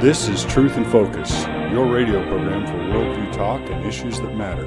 This is Truth in Focus, your radio program for worldview talk and issues that matter,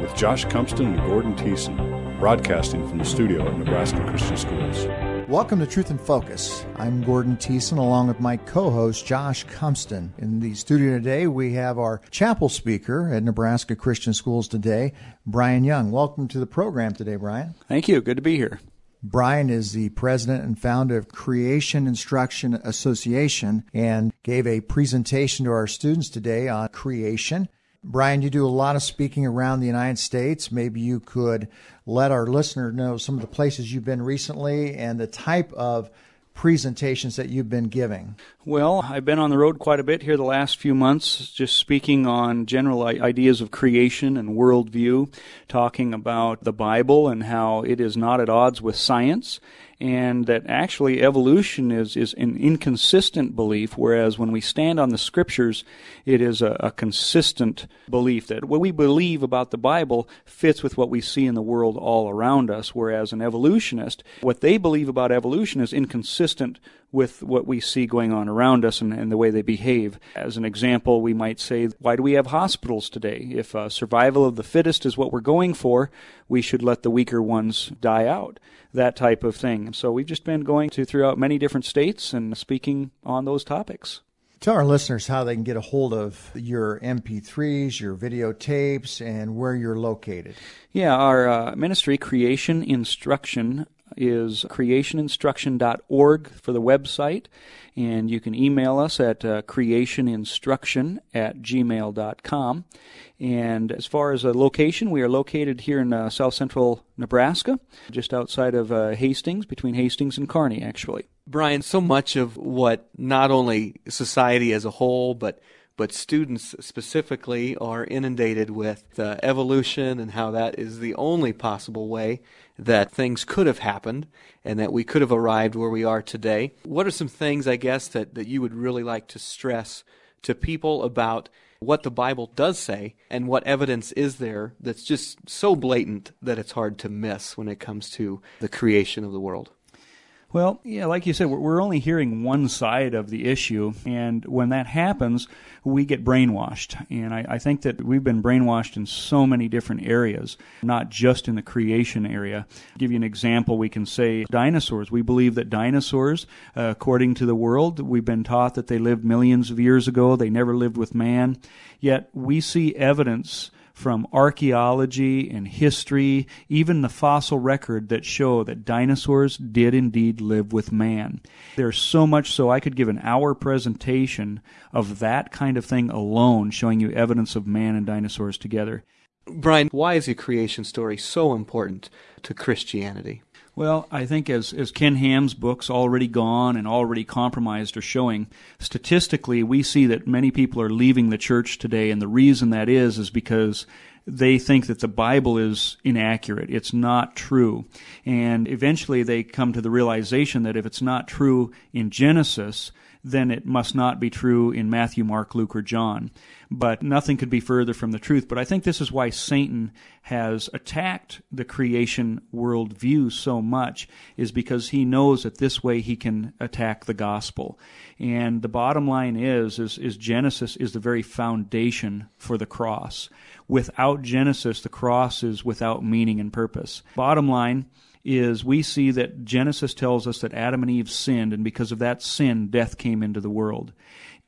with Josh Cumpston and Gordon Teeson, broadcasting from the studio at Nebraska Christian Schools. Welcome to Truth in Focus. I'm Gordon Teeson along with my co-host Josh Cumpston. In the studio today, we have our chapel speaker at Nebraska Christian Schools today, Brian Young. Welcome to the program today, Brian. Thank you. Good to be here. Brian is the president and founder of Creation Instruction Association and gave a presentation to our students today on creation. Brian, you do a lot of speaking around the United States. Maybe you could let our listener know some of the places you've been recently and the type of presentations that you've been giving? Well, I've been on the road quite a bit here the last few months, just speaking on general ideas of creation and worldview, talking about the Bible and how it is not at odds with science, and that actually evolution is, is an inconsistent belief, whereas when we stand on the scriptures, it is a, a consistent belief that what we believe about the Bible fits with what we see in the world all around us, whereas an evolutionist, what they believe about evolution is inconsistent with what we see going on around us and, and, the way they behave. As an example, we might say, why do we have hospitals today? If uh, survival of the fittest is what we're going for, we should let the weaker ones die out. That type of thing. So we've just been going to throughout many different states and speaking on those topics. Tell our listeners how they can get a hold of your MP3s, your videotapes, and where you're located. Yeah, our uh, ministry, Creation Instruction is creationinstruction.org for the website, and you can email us at uh, creationinstruction at gmail.com. And as far as a location, we are located here in uh, south central Nebraska, just outside of uh, Hastings, between Hastings and Kearney, actually. Brian, so much of what not only society as a whole, but but students specifically are inundated with uh, evolution and how that is the only possible way that things could have happened and that we could have arrived where we are today. What are some things, I guess, that, that you would really like to stress to people about what the Bible does say and what evidence is there that's just so blatant that it's hard to miss when it comes to the creation of the world? Well, yeah, like you said, we're only hearing one side of the issue, and when that happens, we get brainwashed. And I, I, think that we've been brainwashed in so many different areas, not just in the creation area. To give you an example, we can say dinosaurs. We believe that dinosaurs, uh, according to the world, we've been taught that they lived millions of years ago. They never lived with man. Yet we see evidence from archaeology and history, even the fossil record that show that dinosaurs did indeed live with man. There's so much so I could give an hour presentation of that kind of thing alone, showing you evidence of man and dinosaurs together. Brian, why is the creation story so important to Christianity? Well, I think as, as Ken Ham's books, Already Gone and Already Compromised, are showing, statistically, we see that many people are leaving the church today, and the reason that is, is because they think that the Bible is inaccurate. It's not true. And eventually they come to the realization that if it's not true in Genesis, then it must not be true in Matthew, Mark, Luke, or John. But nothing could be further from the truth. But I think this is why Satan has attacked the creation worldview so much, is because he knows that this way he can attack the gospel. And the bottom line is, is, is Genesis is the very foundation for the cross. Without Genesis, the cross is without meaning and purpose. Bottom line, is we see that Genesis tells us that Adam and Eve sinned, and because of that sin, death came into the world.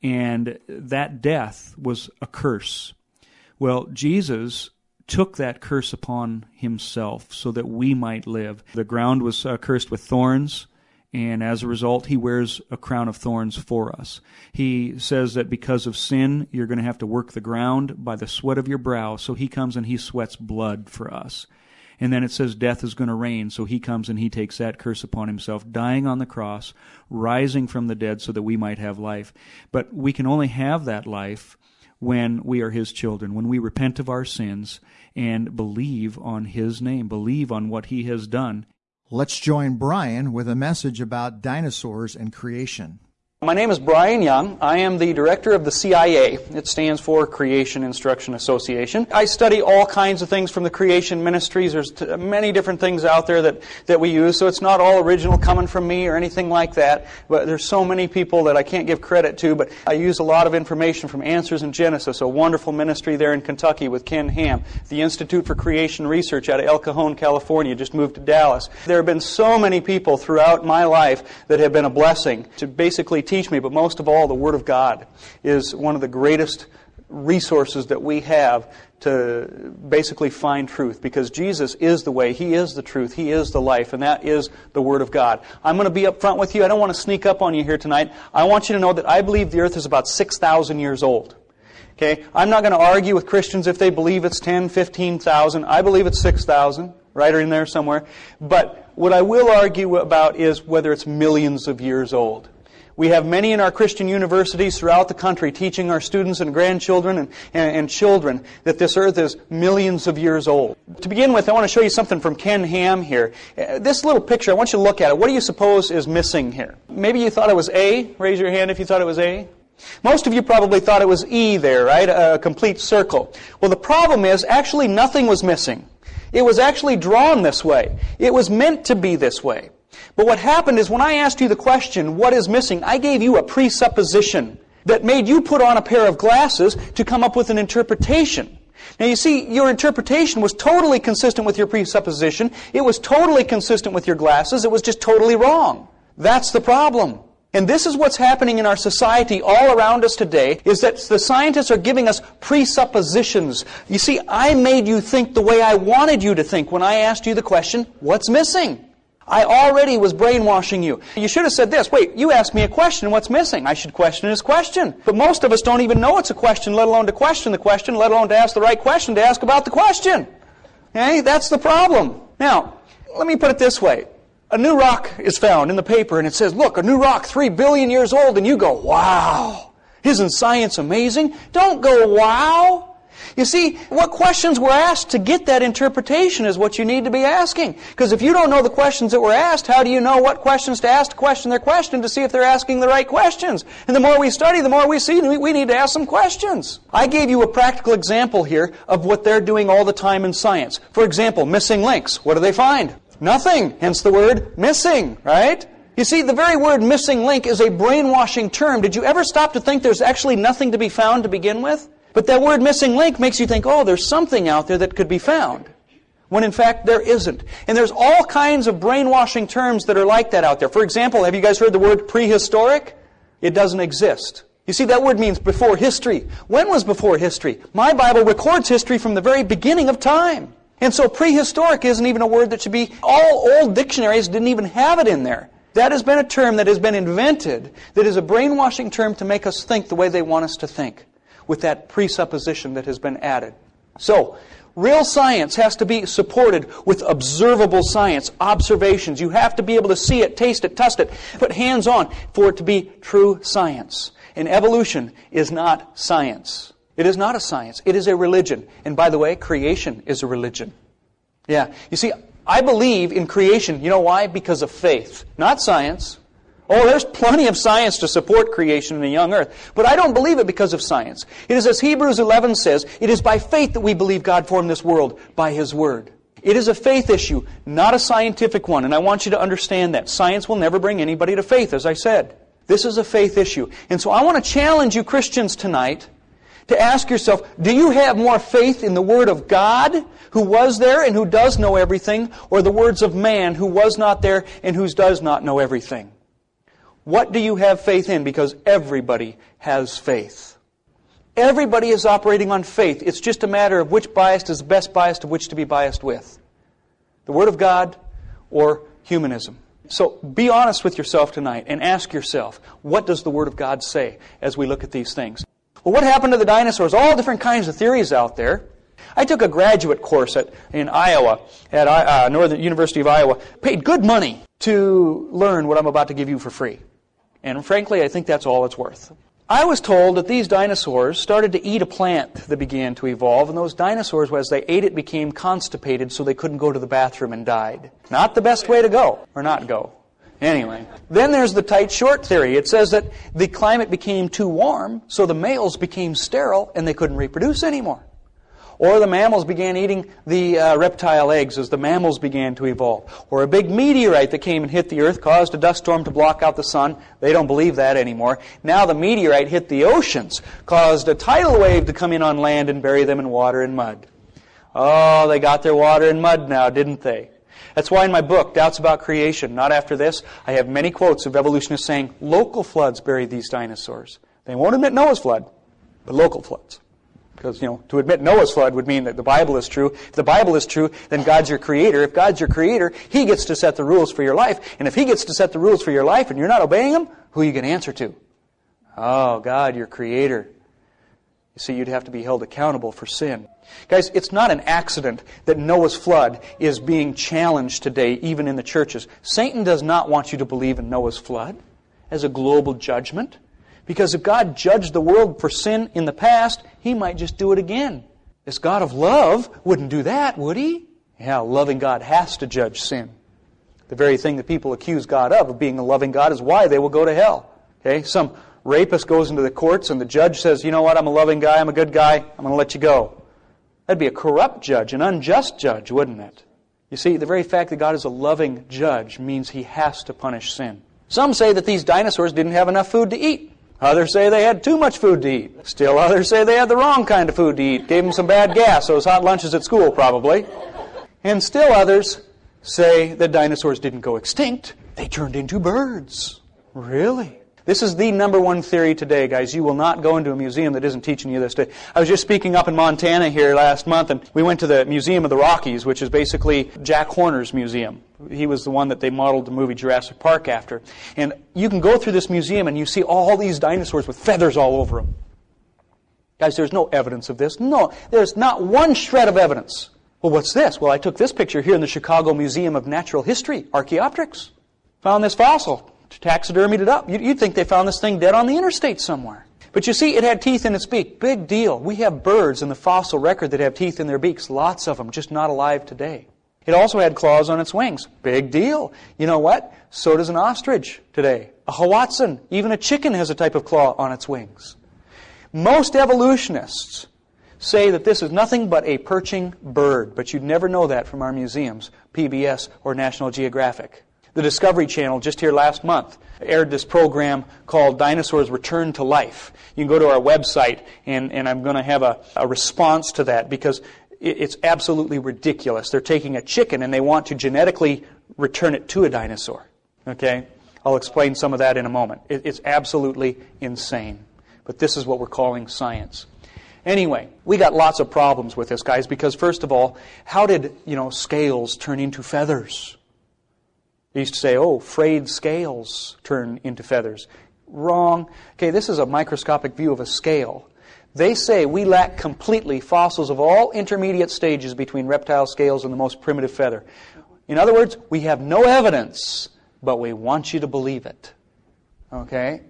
And that death was a curse. Well, Jesus took that curse upon himself so that we might live. The ground was uh, cursed with thorns, and as a result, he wears a crown of thorns for us. He says that because of sin, you're going to have to work the ground by the sweat of your brow, so he comes and he sweats blood for us. And then it says death is going to reign. So he comes and he takes that curse upon himself, dying on the cross, rising from the dead so that we might have life. But we can only have that life when we are his children, when we repent of our sins and believe on his name, believe on what he has done. Let's join Brian with a message about dinosaurs and creation. My name is Brian Young. I am the director of the CIA. It stands for Creation Instruction Association. I study all kinds of things from the creation ministries. There's t- many different things out there that, that we use, so it's not all original coming from me or anything like that. But there's so many people that I can't give credit to, but I use a lot of information from Answers in Genesis, a wonderful ministry there in Kentucky with Ken Ham, the Institute for Creation Research out of El Cajon, California, just moved to Dallas. There have been so many people throughout my life that have been a blessing to basically teach teach me, but most of all, the Word of God is one of the greatest resources that we have to basically find truth because Jesus is the way, He is the truth, He is the life, and that is the Word of God. I'm going to be up front with you. I don't want to sneak up on you here tonight. I want you to know that I believe the earth is about 6,000 years old. Okay? I'm not going to argue with Christians if they believe it's 10, 15,000. I believe it's 6,000, right or in there somewhere. But what I will argue about is whether it's millions of years old. We have many in our Christian universities throughout the country teaching our students and grandchildren and, and, and, children that this earth is millions of years old. To begin with, I want to show you something from Ken Ham here. Uh, this little picture, I want you to look at it. What do you suppose is missing here? Maybe you thought it was A. Raise your hand if you thought it was A. Most of you probably thought it was E there, right? A complete circle. Well, the problem is actually nothing was missing. It was actually drawn this way. It was meant to be this way. But what happened is when I asked you the question, what is missing, I gave you a presupposition that made you put on a pair of glasses to come up with an interpretation. Now you see, your interpretation was totally consistent with your presupposition. It was totally consistent with your glasses. It was just totally wrong. That's the problem. And this is what's happening in our society all around us today, is that the scientists are giving us presuppositions. You see, I made you think the way I wanted you to think when I asked you the question, what's missing? I already was brainwashing you. You should have said this. Wait, you asked me a question. What's missing? I should question his question. But most of us don't even know it's a question, let alone to question the question, let alone to ask the right question to ask about the question. Okay? That's the problem. Now, let me put it this way. A new rock is found in the paper and it says, look, a new rock, three billion years old, and you go, wow. Isn't science amazing? Don't go, wow. You see, what questions were asked to get that interpretation is what you need to be asking. Because if you don't know the questions that were asked, how do you know what questions to ask to question their question to see if they're asking the right questions? And the more we study, the more we see we need to ask some questions. I gave you a practical example here of what they're doing all the time in science. For example, missing links. What do they find? Nothing. Hence the word missing, right? You see, the very word missing link is a brainwashing term. Did you ever stop to think there's actually nothing to be found to begin with? But that word missing link makes you think, oh, there's something out there that could be found. When in fact there isn't. And there's all kinds of brainwashing terms that are like that out there. For example, have you guys heard the word prehistoric? It doesn't exist. You see, that word means before history. When was before history? My Bible records history from the very beginning of time. And so prehistoric isn't even a word that should be, all old dictionaries didn't even have it in there. That has been a term that has been invented that is a brainwashing term to make us think the way they want us to think with that presupposition that has been added. So, real science has to be supported with observable science, observations. You have to be able to see it, taste it, test it, put hands on for it to be true science. And evolution is not science. It is not a science. It is a religion. And by the way, creation is a religion. Yeah. You see, I believe in creation. You know why? Because of faith. Not science. Oh, there's plenty of science to support creation in a young earth. But I don't believe it because of science. It is as Hebrews 11 says, it is by faith that we believe God formed this world, by His Word. It is a faith issue, not a scientific one, and I want you to understand that. Science will never bring anybody to faith, as I said. This is a faith issue. And so I want to challenge you Christians tonight to ask yourself, do you have more faith in the Word of God, who was there and who does know everything, or the words of man, who was not there and who does not know everything? What do you have faith in? Because everybody has faith. Everybody is operating on faith. It's just a matter of which bias is the best bias to which to be biased with. The Word of God or humanism. So be honest with yourself tonight and ask yourself, what does the Word of God say as we look at these things? Well, what happened to the dinosaurs? All different kinds of theories out there. I took a graduate course at, in Iowa, at uh, Northern University of Iowa, paid good money to learn what I'm about to give you for free. And frankly, I think that's all it's worth. I was told that these dinosaurs started to eat a plant that began to evolve, and those dinosaurs, as they ate it, became constipated so they couldn't go to the bathroom and died. Not the best way to go, or not go. Anyway, then there's the tight short theory. It says that the climate became too warm, so the males became sterile and they couldn't reproduce anymore. Or the mammals began eating the uh, reptile eggs as the mammals began to evolve. Or a big meteorite that came and hit the earth caused a dust storm to block out the sun. They don't believe that anymore. Now the meteorite hit the oceans, caused a tidal wave to come in on land and bury them in water and mud. Oh, they got their water and mud now, didn't they? That's why in my book, Doubts About Creation, Not After This, I have many quotes of evolutionists saying local floods buried these dinosaurs. They won't admit Noah's flood, but local floods. Because, you know, to admit Noah's flood would mean that the Bible is true. If the Bible is true, then God's your creator. If God's your creator, He gets to set the rules for your life. And if He gets to set the rules for your life and you're not obeying Him, who are you going to answer to? Oh, God, your creator. You see, you'd have to be held accountable for sin. Guys, it's not an accident that Noah's flood is being challenged today, even in the churches. Satan does not want you to believe in Noah's flood as a global judgment. Because if God judged the world for sin in the past, He might just do it again. This God of love wouldn't do that, would He? Yeah, loving God has to judge sin. The very thing that people accuse God of, of being a loving God, is why they will go to hell. Okay? Some rapist goes into the courts and the judge says, you know what, I'm a loving guy, I'm a good guy, I'm going to let you go. That'd be a corrupt judge, an unjust judge, wouldn't it? You see, the very fact that God is a loving judge means he has to punish sin. Some say that these dinosaurs didn't have enough food to eat. Others say they had too much food to eat. Still others say they had the wrong kind of food to eat. Gave them some bad gas, those hot lunches at school probably. And still others say that dinosaurs didn't go extinct. They turned into birds. Really? This is the number one theory today, guys. You will not go into a museum that isn't teaching you this. today. I was just speaking up in Montana here last month, and we went to the Museum of the Rockies, which is basically Jack Horner's museum. He was the one that they modeled the movie Jurassic Park after. And you can go through this museum and you see all these dinosaurs with feathers all over them. Guys, there's no evidence of this. No, there's not one shred of evidence. Well, what's this? Well, I took this picture here in the Chicago Museum of Natural History, Archaeopteryx. Found this fossil taxidermied it up. You'd think they found this thing dead on the interstate somewhere. But you see, it had teeth in its beak. Big deal. We have birds in the fossil record that have teeth in their beaks. Lots of them, just not alive today. It also had claws on its wings. Big deal. You know what? So does an ostrich today. A hoatzin, even a chicken has a type of claw on its wings. Most evolutionists say that this is nothing but a perching bird, but you'd never know that from our museums, PBS or National Geographic. The Discovery Channel, just here last month, aired this program called Dinosaurs Return to Life. You can go to our website, and, and I'm going to have a, a response to that because it's absolutely ridiculous. They're taking a chicken and they want to genetically return it to a dinosaur. Okay? I'll explain some of that in a moment. It's absolutely insane. But this is what we're calling science. Anyway, we got lots of problems with this, guys, because first of all, how did, you know, scales turn into feathers? They used to say, oh, frayed scales turn into feathers. Wrong. Okay, this is a microscopic view of a scale. They say we lack completely fossils of all intermediate stages between reptile scales and the most primitive feather. In other words, we have no evidence, but we want you to believe it. Okay?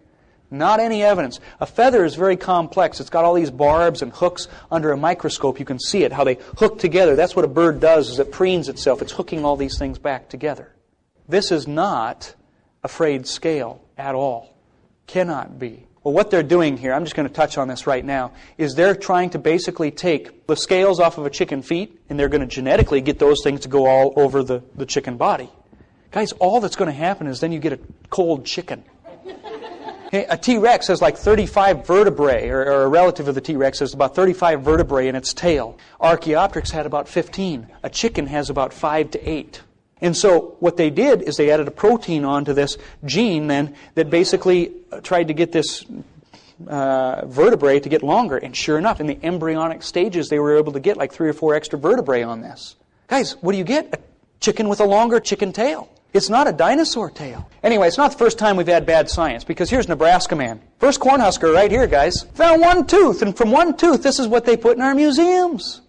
Not any evidence. A feather is very complex. It's got all these barbs and hooks under a microscope. You can see it, how they hook together. That's what a bird does, is it preens itself. It's hooking all these things back together. This is not a frayed scale at all. Cannot be. Well, what they're doing here, I'm just going to touch on this right now, is they're trying to basically take the scales off of a chicken feet and they're going to genetically get those things to go all over the, the chicken body. Guys, all that's going to happen is then you get a cold chicken. A T Rex has like 35 vertebrae, or, or, a relative of the T Rex has about 35 vertebrae in its tail. Archaeopteryx had about 15. A chicken has about 5 to 8. And so what they did is they added a protein onto this gene then that basically tried to get this uh, vertebrae to get longer. And sure enough, in the embryonic stages, they were able to get like three or four extra vertebrae on this. Guys, what do you get? A chicken with a longer chicken tail. It's not a dinosaur tail. Anyway, it's not the first time we've had bad science because here's Nebraska man. First cornhusker right here, guys. Found one tooth, and from one tooth, this is what they put in our museums.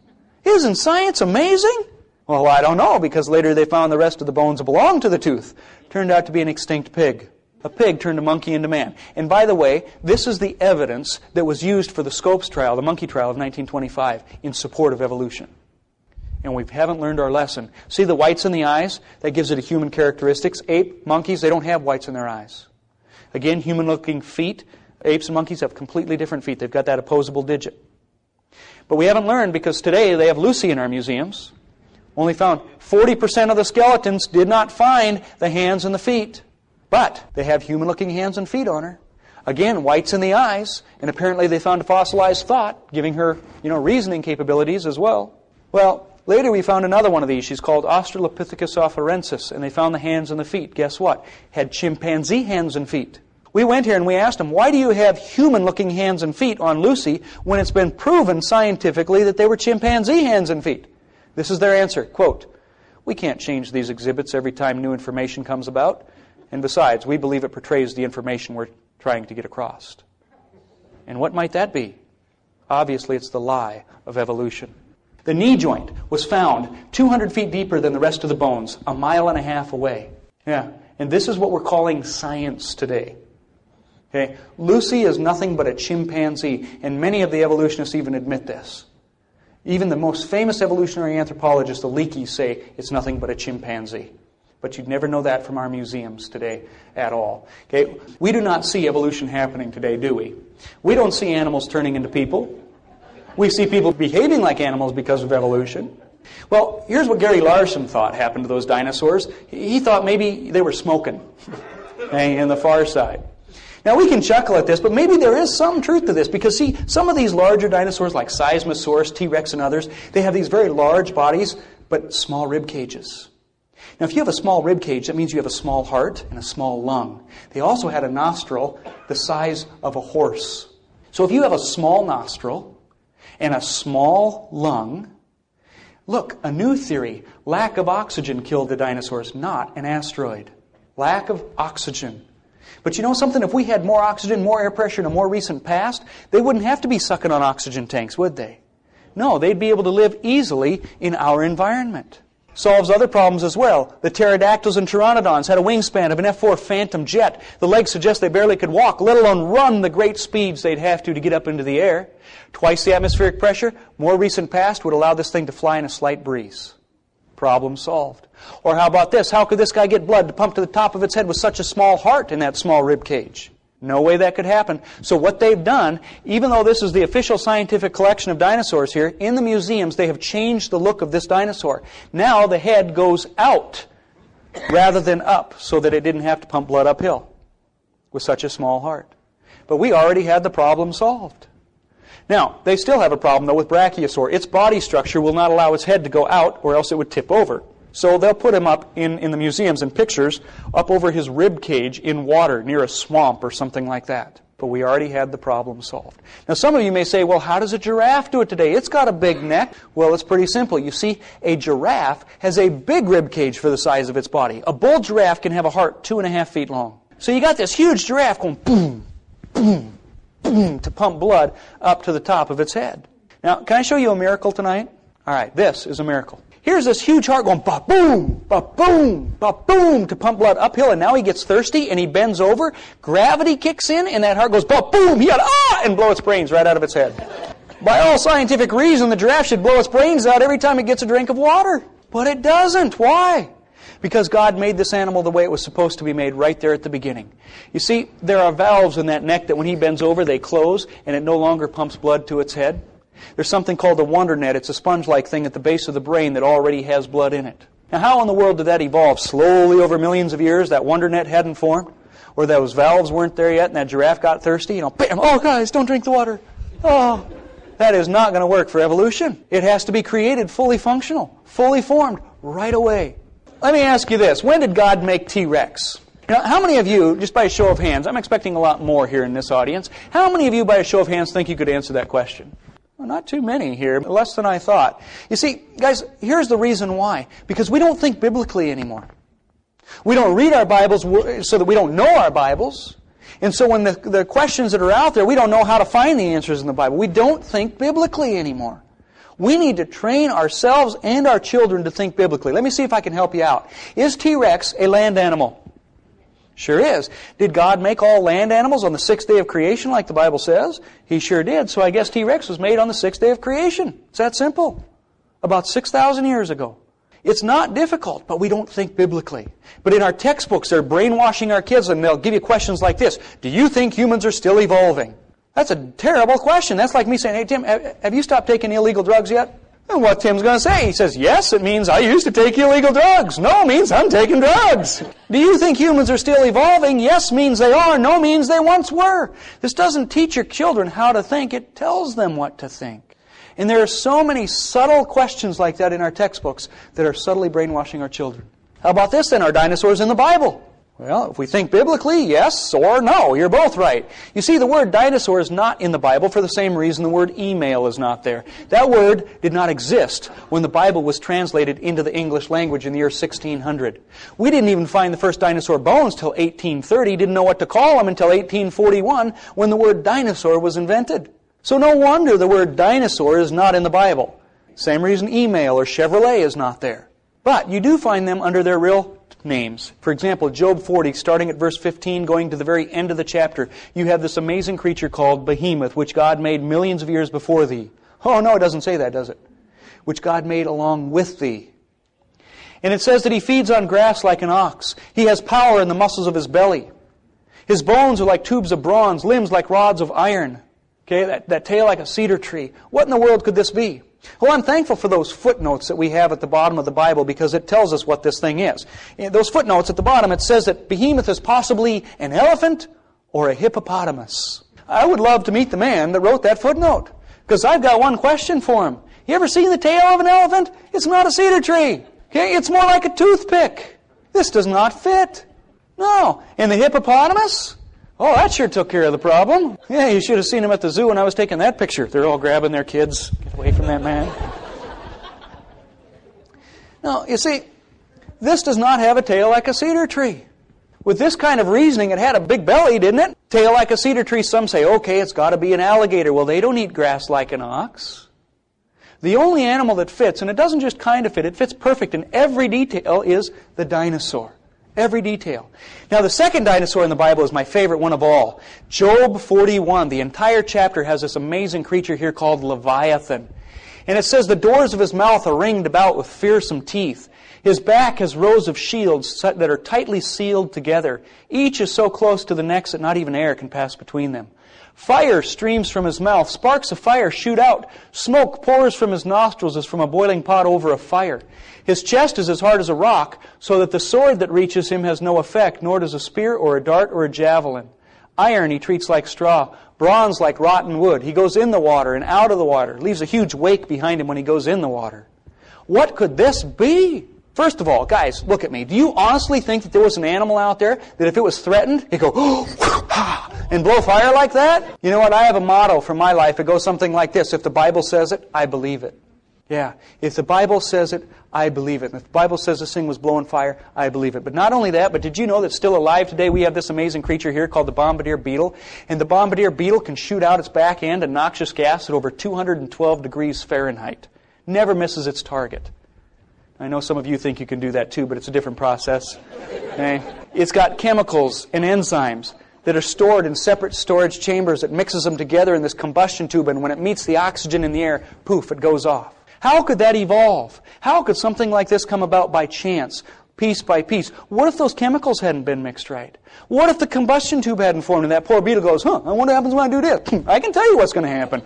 Isn't science amazing? Well, I don't know, because later they found the rest of the bones belonged to the tooth. Turned out to be an extinct pig. A pig turned a monkey into man. And by the way, this is the evidence that was used for the Scopes trial, the monkey trial of 1925, in support of evolution. and we haven't learned our lesson. See the whites in the eyes? That gives it a human characteristics. Ape, monkeys, they don't have whites in their eyes. Again, human looking feet. Apes and monkeys have completely different feet. They've got that opposable digit. But we haven't learned because today they have Lucy in our museums. Only found 40% of the skeletons did not find the hands and the feet. But they have human looking hands and feet on her. Again, whites in the eyes, and apparently they found a fossilized thought, giving her, you know, reasoning capabilities as well. Well, later we found another one of these. She's called Australopithecus afarensis, and they found the hands and the feet. Guess what? Had chimpanzee hands and feet. We went here and we asked them, why do you have human looking hands and feet on Lucy when it's been proven scientifically that they were chimpanzee hands and feet? This is their answer. Quote, we can't change these exhibits every time new information comes about. And besides, we believe it portrays the information we're trying to get across. And what might that be? Obviously, it's the lie of evolution. The knee joint was found 200 feet deeper than the rest of the bones, a mile and a half away. Yeah, and this is what we're calling science today. Okay, Lucy is nothing but a chimpanzee, and many of the evolutionists even admit this. Even the most famous evolutionary anthropologists, the Leakeys, say it's nothing but a chimpanzee. But you'd never know that from our museums today at all. Okay? We do not see evolution happening today, do we? We don't see animals turning into people. We see people behaving like animals because of evolution. Well, here's what Gary Larson thought happened to those dinosaurs. He thought maybe they were smoking eh, in the far side. Now we can chuckle at this, but maybe there is some truth to this because see, some of these larger dinosaurs like Seismosaurus, T-Rex and others, they have these very large bodies but small rib cages. Now, if you have a small rib cage, that means you have a small heart and a small lung. They also had a nostril the size of a horse. So if you have a small nostril and a small lung, look, a new theory. Lack of oxygen killed the dinosaurs, not an asteroid. Lack of oxygen. But you know something? If we had more oxygen, more air pressure in a more recent past, they wouldn't have to be sucking on oxygen tanks, would they? No, they'd be able to live easily in our environment solves other problems as well. The pterodactyls and pteranodons had a wingspan of an F-4 Phantom jet. The legs suggest they barely could walk, let alone run the great speeds they'd have to to get up into the air. Twice the atmospheric pressure, more recent past would allow this thing to fly in a slight breeze. Problem solved. Or how about this? How could this guy get blood to pump to the top of its head with such a small heart in that small rib cage? No way that could happen. So what they've done, even though this is the official scientific collection of dinosaurs here, in the museums they have changed the look of this dinosaur. Now the head goes out rather than up so that it didn't have to pump blood uphill with such a small heart. But we already had the problem solved. Now, they still have a problem though with Brachiosaur. Its body structure will not allow its head to go out or else it would tip over. So they'll put him up in, in the museums in pictures up over his rib cage in water near a swamp or something like that. But we already had the problem solved. Now, some of you may say, well, how does a giraffe do it today? It's got a big neck. Well, it's pretty simple. You see, a giraffe has a big rib cage for the size of its body. A bull giraffe can have a heart two and a half feet long. So you got this huge giraffe going boom, boom to pump blood up to the top of its head. Now, can I show you a miracle tonight? All right, this is a miracle. Here's this huge heart going ba boom, ba boom, ba boom to pump blood uphill, and now he gets thirsty and he bends over. Gravity kicks in, and that heart goes ba boom. He got ah and blow its brains right out of its head. By all scientific reason, the giraffe should blow its brains out every time it gets a drink of water, but it doesn't. Why? Because God made this animal the way it was supposed to be made right there at the beginning. You see, there are valves in that neck that when he bends over, they close, and it no longer pumps blood to its head. There's something called the wonder net. It's a sponge-like thing at the base of the brain that already has blood in it. Now, how in the world did that evolve? Slowly over millions of years, that wonder net hadn't formed? Or those valves weren't there yet and that giraffe got thirsty? You know, bam! Oh, guys, don't drink the water. Oh, that is not going to work for evolution. It has to be created fully functional, fully formed, right away. Let me ask you this. When did God make T-Rex? Now, how many of you, just by a show of hands, I'm expecting a lot more here in this audience, how many of you, by a show of hands, think you could answer that question? Well, not too many here, less than I thought. You see, guys, here's the reason why. Because we don't think biblically anymore. We don't read our Bibles so that we don't know our Bibles. And so when the, the questions that are out there, we don't know how to find the answers in the Bible. We don't think biblically anymore. We need to train ourselves and our children to think biblically. Let me see if I can help you out. Is T-Rex a land animal? Sure is. Did God make all land animals on the sixth day of creation like the Bible says? He sure did. So I guess T-Rex was made on the sixth day of creation. It's that simple. about 6,000 years ago. It's not difficult, but we don't think biblically. But in our textbooks, they're brainwashing our kids and they'll give you questions like this. Do you think humans are still evolving? That's a terrible question. That's like me saying, hey, Tim, have you stopped taking illegal drugs yet? And what Tim's going to say? He says, yes, it means I used to take illegal drugs. No means I'm taking drugs. Do you think humans are still evolving? Yes means they are. No means they once were. This doesn't teach your children how to think. It tells them what to think. And there are so many subtle questions like that in our textbooks that are subtly brainwashing our children. How about this then? Are dinosaurs in the Bible? Well, if we think biblically, yes or no. You're both right. You see, the word dinosaur is not in the Bible for the same reason the word email is not there. That word did not exist when the Bible was translated into the English language in the year 1600. We didn't even find the first dinosaur bones till 1830, didn't know what to call them until 1841 when the word dinosaur was invented. So no wonder the word dinosaur is not in the Bible. Same reason email or Chevrolet is not there. But you do find them under their real names. For example, Job 40, starting at verse 15, going to the very end of the chapter, you have this amazing creature called Behemoth, which God made millions of years before thee. Oh, no, it doesn't say that, does it? Which God made along with thee. And it says that he feeds on grass like an ox. He has power in the muscles of his belly. His bones are like tubes of bronze, limbs like rods of iron. Okay, that, that tail like a cedar tree. What in the world could this be? Well, I'm thankful for those footnotes that we have at the bottom of the Bible because it tells us what this thing is. In those footnotes at the bottom, it says that behemoth is possibly an elephant or a hippopotamus. I would love to meet the man that wrote that footnote because I've got one question for him. You ever seen the tail of an elephant? It's not a cedar tree. Okay, it's more like a toothpick. This does not fit. No. And the hippopotamus? Oh, that sure took care of the problem. Yeah, you should have seen him at the zoo when I was taking that picture. They're all grabbing their kids. Get away from that man. Now, you see, this does not have a tail like a cedar tree. With this kind of reasoning, it had a big belly, didn't it? Tail like a cedar tree. Some say, okay, it's got to be an alligator. Well, they don't eat grass like an ox. The only animal that fits, and it doesn't just kind of fit, it fits perfect in every detail, is the dinosaur. Every detail. Now, the second dinosaur in the Bible is my favorite one of all. Job 41. The entire chapter has this amazing creature here called Leviathan. And it says the doors of his mouth are ringed about with fearsome teeth. His back has rows of shields that are tightly sealed together. Each is so close to the next that not even air can pass between them. Fire streams from his mouth. Sparks of fire shoot out. Smoke pours from his nostrils as from a boiling pot over a fire. His chest is as hard as a rock, so that the sword that reaches him has no effect, nor does a spear or a dart or a javelin. Iron he treats like straw, bronze like rotten wood. He goes in the water and out of the water, leaves a huge wake behind him when he goes in the water. What could this be? First of all, guys, look at me. Do you honestly think that there was an animal out there that if it was threatened, it'd go, oh, and blow fire like that? You know what? I have a motto for my life. It goes something like this. If the Bible says it, I believe it. Yeah. If the Bible says it, I believe it. And if the Bible says this thing was blowing fire, I believe it. But not only that, but did you know that still alive today we have this amazing creature here called the bombardier beetle? And the bombardier beetle can shoot out its back end a noxious gas at over 212 degrees Fahrenheit. Never misses its target. I know some of you think you can do that too, but it's a different process. Okay? It's got chemicals and enzymes that are stored in separate storage chambers It mixes them together in this combustion tube, and when it meets the oxygen in the air, poof, it goes off. How could that evolve? How could something like this come about by chance, piece by piece? What if those chemicals hadn't been mixed right? What if the combustion tube hadn't formed and that poor beetle goes, huh, I wonder what happens when I do this? Hmm, I can tell you what's going to happen.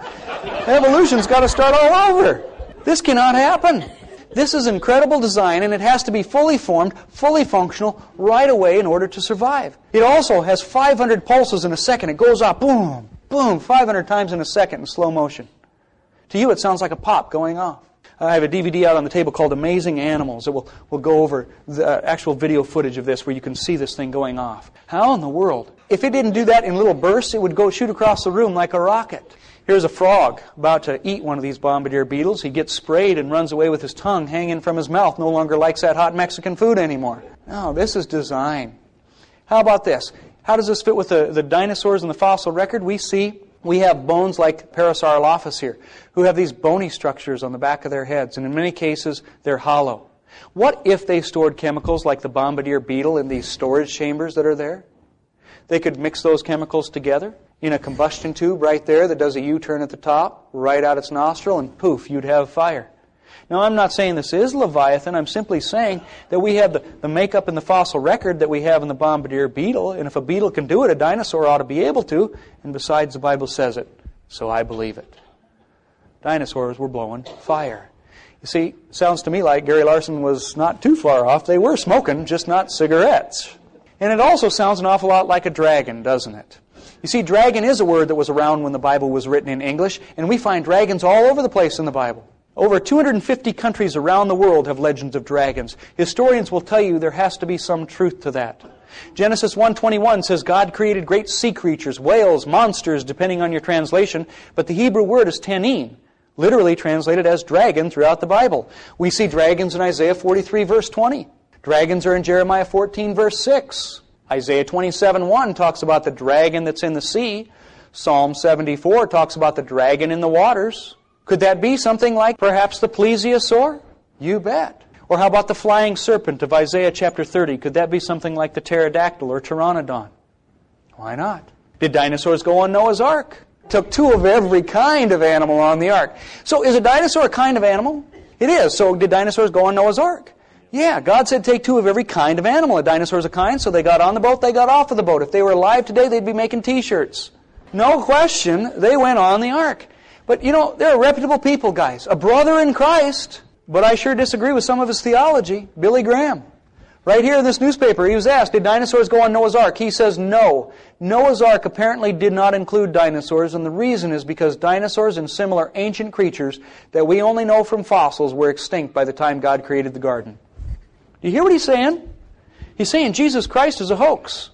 Evolution's got to start all over. This cannot happen. This is incredible design and it has to be fully formed, fully functional right away in order to survive. It also has 500 pulses in a second. It goes up, boom, boom, 500 times in a second in slow motion. To you, it sounds like a pop going off. I have a DVD out on the table called Amazing Animals. that will, will go over the uh, actual video footage of this where you can see this thing going off. How in the world? If it didn't do that in little bursts, it would go shoot across the room like a rocket. Here's a frog about to eat one of these bombardier beetles. He gets sprayed and runs away with his tongue hanging from his mouth. No longer likes that hot Mexican food anymore. No, this is design. How about this? How does this fit with the, the dinosaurs and the fossil record? We see we have bones like Parasaurolophus here, who have these bony structures on the back of their heads, and in many cases, they're hollow. What if they stored chemicals like the bombardier beetle in these storage chambers that are there? They could mix those chemicals together in a combustion tube right there that does a U turn at the top, right out its nostril, and poof, you'd have fire. Now, I'm not saying this is Leviathan. I'm simply saying that we have the, the makeup in the fossil record that we have in the bombardier beetle, and if a beetle can do it, a dinosaur ought to be able to, and besides, the Bible says it, so I believe it. Dinosaurs were blowing fire. You see, sounds to me like Gary Larson was not too far off. They were smoking, just not cigarettes. And it also sounds an awful lot like a dragon, doesn't it? You see, dragon is a word that was around when the Bible was written in English, and we find dragons all over the place in the Bible. Over 250 countries around the world have legends of dragons. Historians will tell you there has to be some truth to that. Genesis 1:21 says God created great sea creatures, whales, monsters depending on your translation, but the Hebrew word is tanin, literally translated as dragon throughout the Bible. We see dragons in Isaiah 43 verse 20. Dragons are in Jeremiah 14 verse 6. Isaiah 27 1 talks about the dragon that's in the sea. Psalm 74 talks about the dragon in the waters. Could that be something like perhaps the plesiosaur? You bet. Or how about the flying serpent of Isaiah chapter 30? Could that be something like the pterodactyl or pteranodon? Why not? Did dinosaurs go on Noah's Ark? Took two of every kind of animal on the ark. So is a dinosaur a kind of animal? It is. So did dinosaurs go on Noah's Ark? Yeah, God said take two of every kind of animal. A dinosaur's a kind, so they got on the boat, they got off of the boat. If they were alive today, they'd be making t-shirts. No question, they went on the ark. But you know, they're reputable people, guys. A brother in Christ, but I sure disagree with some of his theology. Billy Graham. Right here in this newspaper, he was asked, did dinosaurs go on Noah's Ark? He says no. Noah's Ark apparently did not include dinosaurs, and the reason is because dinosaurs and similar ancient creatures that we only know from fossils were extinct by the time God created the garden. Do you hear what he's saying? He's saying Jesus Christ is a hoax.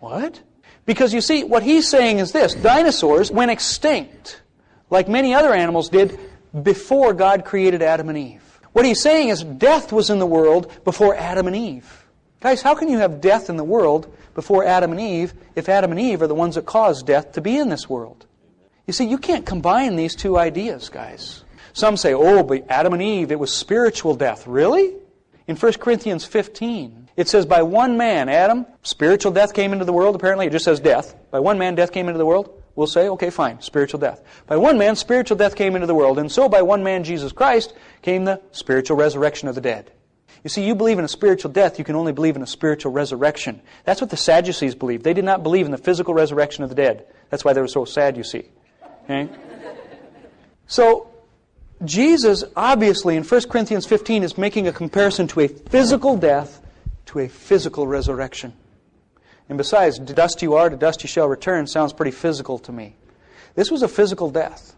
What? Because you see, what he's saying is this dinosaurs went extinct, like many other animals did, before God created Adam and Eve. What he's saying is death was in the world before Adam and Eve. Guys, how can you have death in the world before Adam and Eve if Adam and Eve are the ones that caused death to be in this world? You see, you can't combine these two ideas, guys. Some say, oh, but Adam and Eve, it was spiritual death. Really? In 1 Corinthians 15, it says, By one man, Adam, spiritual death came into the world. Apparently, it just says death. By one man, death came into the world. We'll say, okay, fine, spiritual death. By one man, spiritual death came into the world. And so, by one man, Jesus Christ, came the spiritual resurrection of the dead. You see, you believe in a spiritual death, you can only believe in a spiritual resurrection. That's what the Sadducees believed. They did not believe in the physical resurrection of the dead. That's why they were so sad, you see. Okay? So, Jesus, obviously, in 1 Corinthians 15, is making a comparison to a physical death to a physical resurrection. And besides, to dust you are, to dust you shall return sounds pretty physical to me. This was a physical death.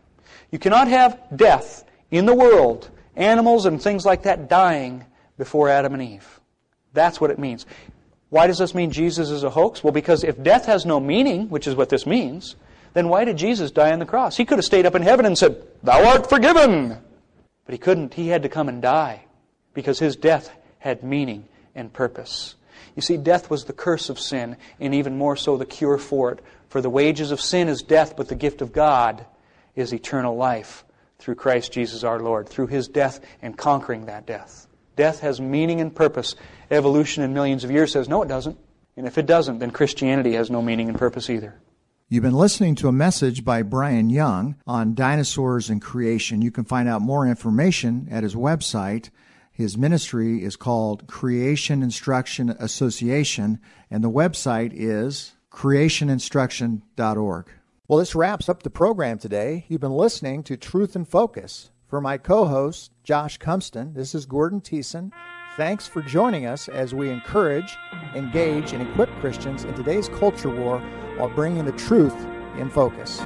You cannot have death in the world, animals and things like that dying before Adam and Eve. That's what it means. Why does this mean Jesus is a hoax? Well, because if death has no meaning, which is what this means, then why did Jesus die on the cross? He could have stayed up in heaven and said, Thou art forgiven. But he couldn't. He had to come and die because his death had meaning and purpose. You see, death was the curse of sin, and even more so the cure for it. For the wages of sin is death, but the gift of God is eternal life through Christ Jesus our Lord, through his death and conquering that death. Death has meaning and purpose. Evolution in millions of years says, no, it doesn't. And if it doesn't, then Christianity has no meaning and purpose either. You've been listening to a message by Brian Young on dinosaurs and creation. You can find out more information at his website. His ministry is called Creation Instruction Association, and the website is creationinstruction.org. Well, this wraps up the program today. You've been listening to Truth in Focus. For my co host, Josh Cumpston, this is Gordon Thiessen. Thanks for joining us as we encourage, engage, and equip Christians in today's culture war while bringing the truth in focus.